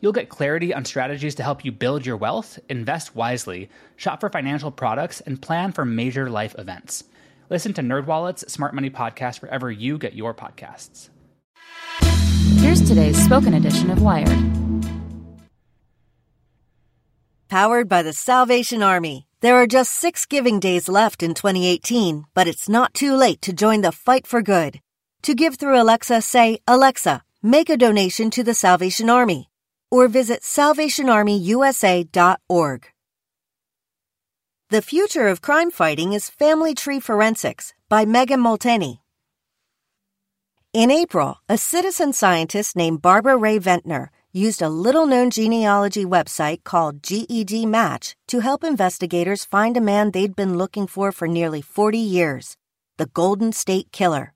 You'll get clarity on strategies to help you build your wealth, invest wisely, shop for financial products, and plan for major life events. Listen to NerdWallet's Smart Money Podcast wherever you get your podcasts. Here's today's spoken edition of Wired. Powered by the Salvation Army. There are just six giving days left in 2018, but it's not too late to join the fight for good. To give through Alexa, say, Alexa, make a donation to the Salvation Army, or visit salvationarmyusa.org. The Future of Crime Fighting is Family Tree Forensics by Megan Molteni. In April, a citizen scientist named Barbara Rae-Venter used a little known genealogy website called GEDMatch to help investigators find a man they'd been looking for for nearly 40 years the Golden State Killer.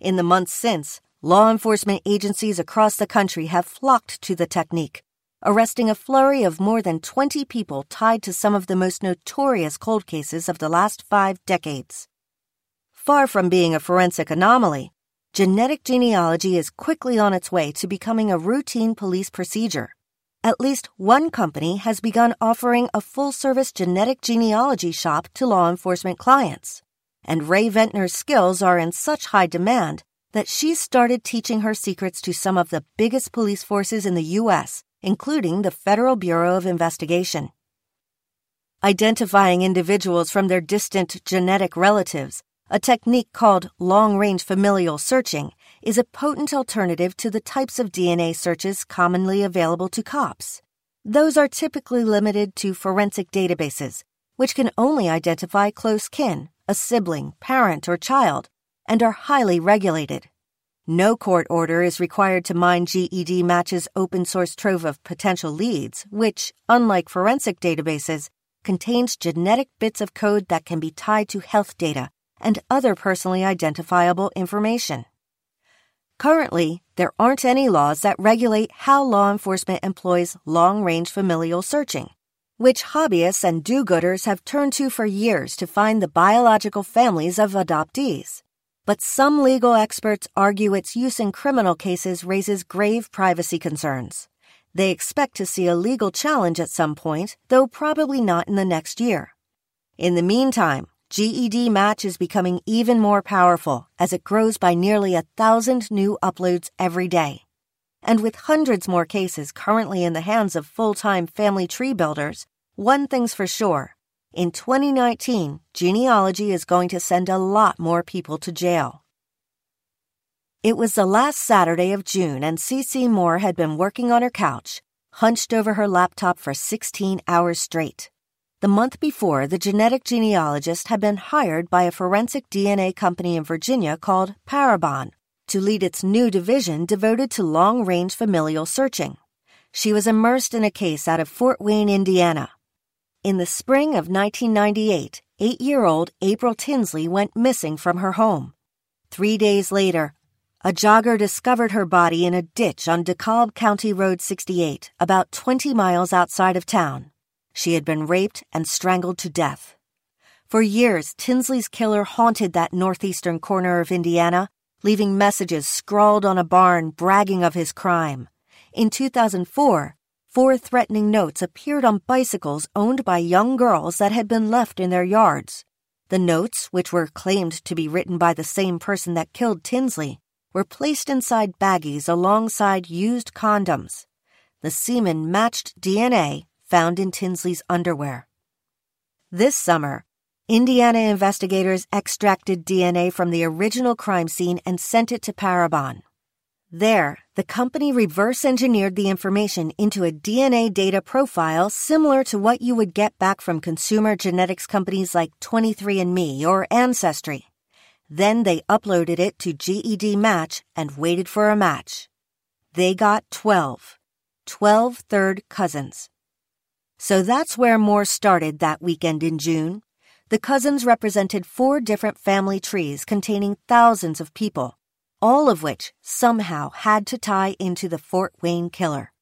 In the months since, law enforcement agencies across the country have flocked to the technique arresting a flurry of more than 20 people tied to some of the most notorious cold cases of the last five decades. Far from being a forensic anomaly, genetic genealogy is quickly on its way to becoming a routine police procedure. At least one company has begun offering a full service genetic genealogy shop to law enforcement clients. And Rae-Venter's skills are in such high demand that she's started teaching her secrets to some of the biggest police forces in the U.S including the Federal Bureau of Investigation. Identifying individuals from their distant genetic relatives, a technique called long range familial searching, is a potent alternative to the types of DNA searches commonly available to cops. Those are typically limited to forensic databases, which can only identify close kin, a sibling, parent, or child, and are highly regulated. No court order is required to mine GEDMatch's open source trove of potential leads, which, unlike forensic databases, contains genetic bits of code that can be tied to health data and other personally identifiable information. Currently, there aren't any laws that regulate how law enforcement employs long range familial searching, which hobbyists and do gooders have turned to for years to find the biological families of adoptees but some legal experts argue its use in criminal cases raises grave privacy concerns. They expect to see a legal challenge at some point, though probably not in the next year. In the meantime, GEDMatch is becoming even more powerful as it grows by nearly a thousand new uploads every day. And with hundreds more cases currently in the hands of full time family tree builders, one thing's for sure in 2019, genealogy is going to send a lot more people to jail. It was the last Saturday of June, and Cece Moore had been working on her couch, hunched over her laptop for 16 hours straight. The month before, the genetic genealogist had been hired by a forensic DNA company in Virginia called Parabon to lead its new division devoted to long range familial searching. She was immersed in a case out of Fort Wayne, Indiana in the spring of 1998, eight year old April Tinsley went missing from her home. Three days later, a jogger discovered her body in a ditch on DeKalb County Road 68, about 20 miles outside of town. She had been raped and strangled to death. For years, Tinsley's killer haunted that northeastern corner of Indiana, leaving messages scrawled on a barn bragging of his crime. In 2004, Four threatening notes appeared on bicycles owned by young girls that had been left in their yards. The notes, which were claimed to be written by the same person that killed Tinsley, were placed inside baggies alongside used condoms. The semen matched DNA found in Tinsley's underwear. This summer, Indiana investigators extracted DNA from the original crime scene and sent it to Parabon. There, the company reverse engineered the information into a DNA data profile similar to what you would get back from consumer genetics companies like 23andMe or Ancestry. Then they uploaded it to GEDMatch and waited for a match. They got 12. 12 third cousins. So that's where Moore started that weekend in June. The cousins represented four different family trees containing thousands of people all of which somehow had to tie into the Fort Wayne killer.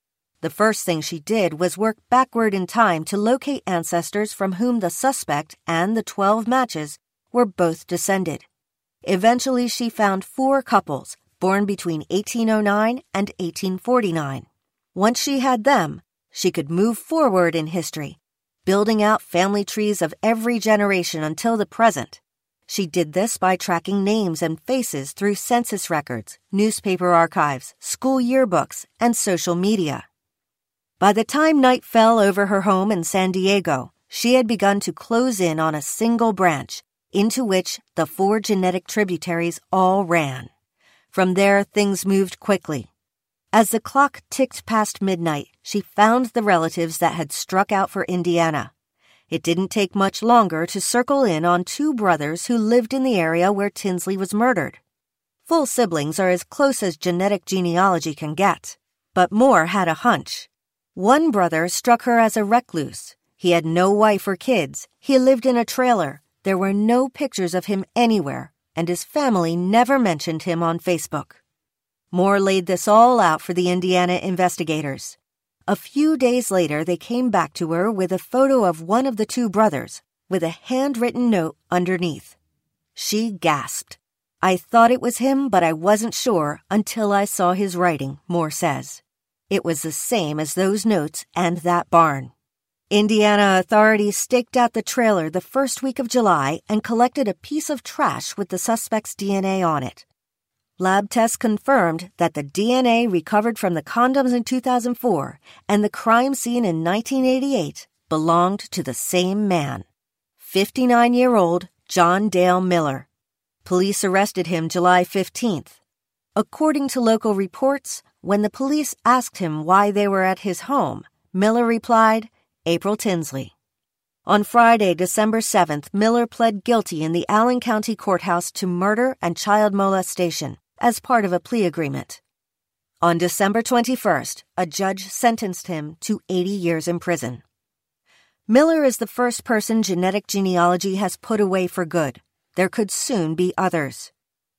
The first thing she did was work backward in time to locate ancestors from whom the suspect and the 12 matches were both descended. Eventually, she found four couples born between 1809 and 1849. Once she had them, she could move forward in history, building out family trees of every generation until the present. She did this by tracking names and faces through census records, newspaper archives, school yearbooks, and social media. By the time night fell over her home in San Diego, she had begun to close in on a single branch into which the four genetic tributaries all ran. From there, things moved quickly. As the clock ticked past midnight, she found the relatives that had struck out for Indiana. It didn't take much longer to circle in on two brothers who lived in the area where Tinsley was murdered. Full siblings are as close as genetic genealogy can get. But Moore had a hunch. One brother struck her as a recluse. He had no wife or kids. He lived in a trailer. There were no pictures of him anywhere, and his family never mentioned him on Facebook. Moore laid this all out for the Indiana investigators. A few days later, they came back to her with a photo of one of the two brothers, with a handwritten note underneath. She gasped. I thought it was him, but I wasn't sure until I saw his writing, Moore says. It was the same as those notes and that barn. Indiana authorities staked out the trailer the first week of July and collected a piece of trash with the suspect's DNA on it. Lab tests confirmed that the DNA recovered from the condoms in 2004 and the crime scene in 1988 belonged to the same man 59 year old John Dale Miller. Police arrested him July 15th. According to local reports, when the police asked him why they were at his home, Miller replied, April Tinsley. On Friday, December 7th, Miller pled guilty in the Allen County Courthouse to murder and child molestation as part of a plea agreement. On December 21st, a judge sentenced him to 80 years in prison. Miller is the first person genetic genealogy has put away for good. There could soon be others.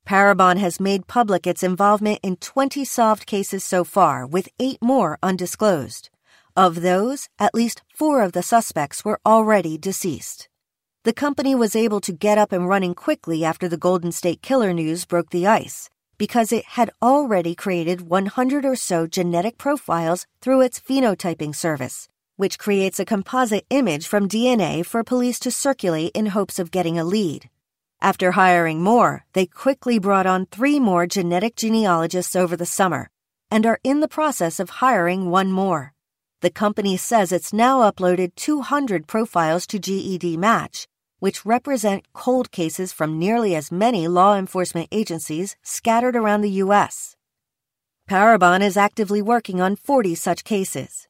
Parabon has made public its involvement in 20 solved cases so far, with eight more undisclosed. Of those, at least four of the suspects were already deceased. The company was able to get up and running quickly after the Golden State Killer news broke the ice, because it had already created 100 or so genetic profiles through its phenotyping service, which creates a composite image from DNA for police to circulate in hopes of getting a lead. After hiring more, they quickly brought on three more genetic genealogists over the summer and are in the process of hiring one more. The company says it's now uploaded 200 profiles to GEDMatch which represent cold cases from nearly as many law enforcement agencies scattered around the U.S. Parabon is actively working on 40 such cases.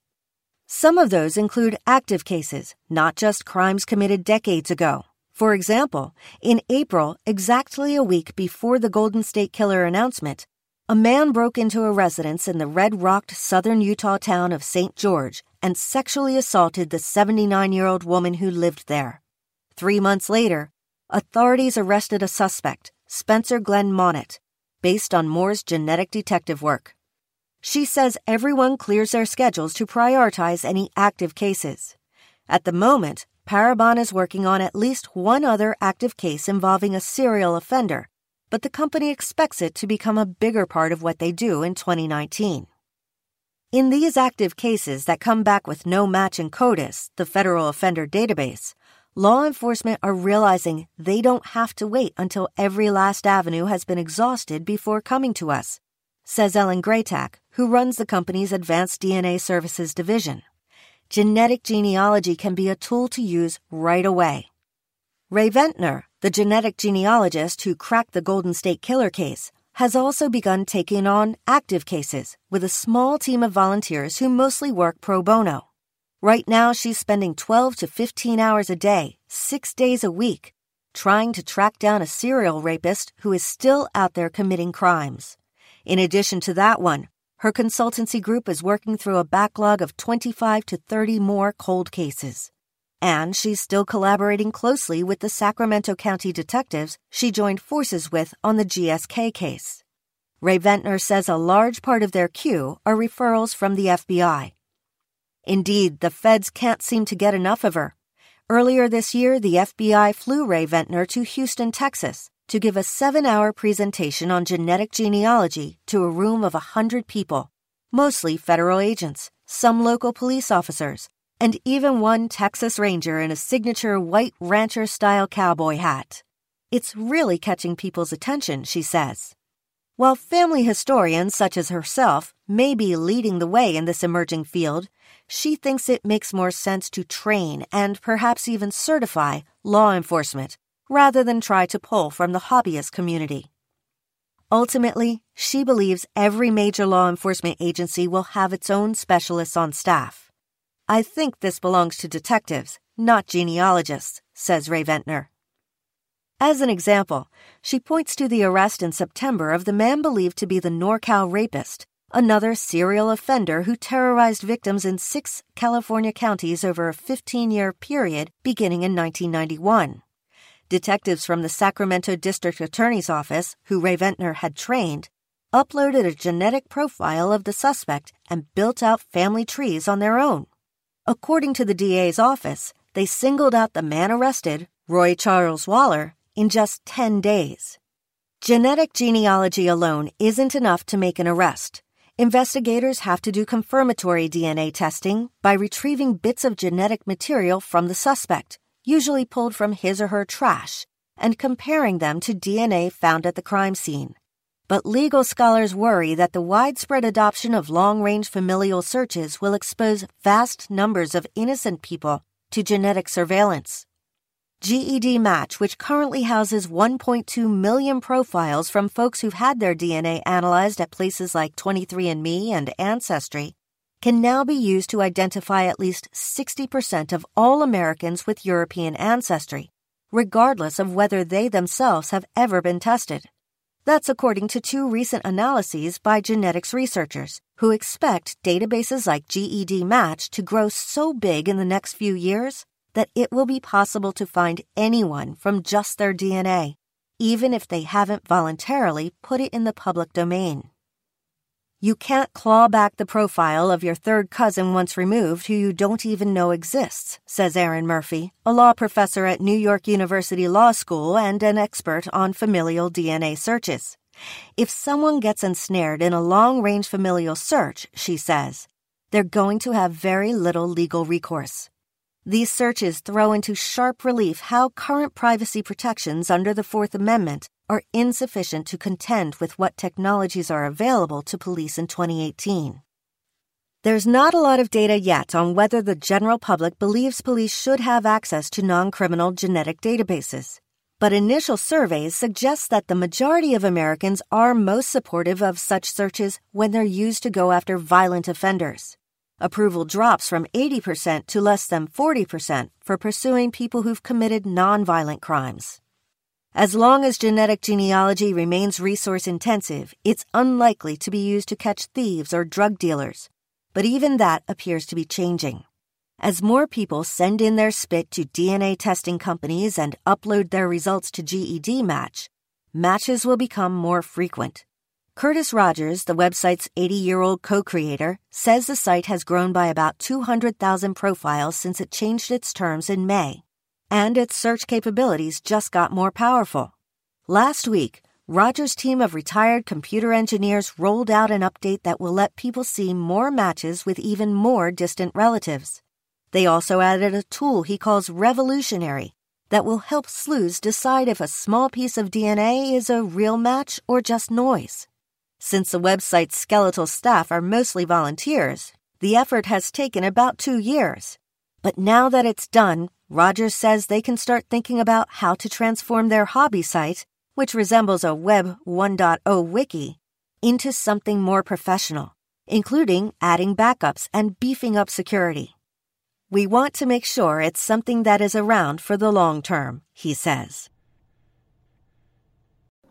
Some of those include active cases, not just crimes committed decades ago. For example, in April, exactly a week before the Golden State Killer announcement, a man broke into a residence in the red rocked southern Utah town of St. George and sexually assaulted the 79 year old woman who lived there. Three months later, authorities arrested a suspect, Spencer Glen Monnett, based on Moore's genetic detective work. She says everyone clears their schedules to prioritize any active cases. At the moment, Parabon is working on at least one other active case involving a serial offender, but the company expects it to become a bigger part of what they do in 2019. In these active cases that come back with no match in CODIS, the federal offender database, law enforcement are realizing they don't have to wait until every last avenue has been exhausted before coming to us, says Ellen Greytak, who runs the company's Advanced DNA Services division. genetic genealogy can be a tool to use right away. Rae-Venter, the genetic genealogist who cracked the Golden State Killer case, has also begun taking on active cases with a small team of volunteers who mostly work pro bono. Right now, she's spending 12 to 15 hours a day, six days a week, trying to track down a serial rapist who is still out there committing crimes. In addition to that one, her consultancy group is working through a backlog of 25 to 30 more cold cases. And she's still collaborating closely with the Sacramento County detectives she joined forces with on the GSK case. Rae-Venter says a large part of their queue are referrals from the FBI. Indeed, the feds can't seem to get enough of her. Earlier this year, the FBI flew Rae-Venter to Houston, Texas, to give a seven hour presentation on genetic genealogy to a room of a hundred people, mostly federal agents, some local police officers, and even one Texas Ranger in a signature white rancher style cowboy hat. It's really catching people's attention, she says. While family historians such as herself may be leading the way in this emerging field, she thinks it makes more sense to train and perhaps even certify law enforcement rather than try to pull from the hobbyist community. Ultimately, she believes every major law enforcement agency will have its own specialists on staff. I think this belongs to detectives, not genealogists, says Rae-Venter. As an example, she points to the arrest in September of the man believed to be the NorCal rapist, another serial offender who terrorized victims in six California counties over a 15 year period beginning in 1991. Detectives from the Sacramento District Attorney's Office, who Rae-Venter had trained, uploaded a genetic profile of the suspect and built out family trees on their own. According to the DA's office, they singled out the man arrested, Roy Charles Waller, in just 10 days. Genetic genealogy alone isn't enough to make an arrest. Investigators have to do confirmatory DNA testing by retrieving bits of genetic material from the suspect, usually pulled from his or her trash, and comparing them to DNA found at the crime scene. But legal scholars worry that the widespread adoption of long range familial searches will expose vast numbers of innocent people to genetic surveillance. GEDMatch, which currently houses 1.2 million profiles from folks who've had their DNA analyzed at places like 23andMe and Ancestry, can now be used to identify at least 60% of all Americans with European ancestry, regardless of whether they themselves have ever been tested. That's according to two recent analyses by genetics researchers, who expect databases like GEDMatch to grow so big in the next few years that it will be possible to find anyone from just their DNA, even if they haven't voluntarily put it in the public domain. You can't claw back the profile of your third cousin once removed who you don't even know exists, says Erin Murphy, a law professor at New York University Law School and an expert on familial DNA searches. If someone gets ensnared in a long range familial search, she says, they're going to have very little legal recourse. These searches throw into sharp relief how current privacy protections under the Fourth Amendment are insufficient to contend with what technologies are available to police in 2018. There's not a lot of data yet on whether the general public believes police should have access to non criminal genetic databases. But initial surveys suggest that the majority of Americans are most supportive of such searches when they're used to go after violent offenders. Approval drops from 80% to less than 40% for pursuing people who've committed nonviolent crimes. As long as genetic genealogy remains resource intensive, it's unlikely to be used to catch thieves or drug dealers. But even that appears to be changing. As more people send in their spit to DNA testing companies and upload their results to GEDMatch, matches will become more frequent. Curtis Rogers, the website's 80 year old co creator, says the site has grown by about 200,000 profiles since it changed its terms in May and its search capabilities just got more powerful. Last week, Rogers' team of retired computer engineers rolled out an update that will let people see more matches with even more distant relatives. They also added a tool he calls Revolutionary that will help sleuths decide if a small piece of DNA is a real match or just noise. Since the website's skeletal staff are mostly volunteers, The effort has taken about two years. But now that it's done, Rogers says they can start thinking about how to transform their hobby site, which resembles a Web 1.0 wiki, into something more professional, including adding backups and beefing up security. We want to make sure it's something that is around for the long term, he says.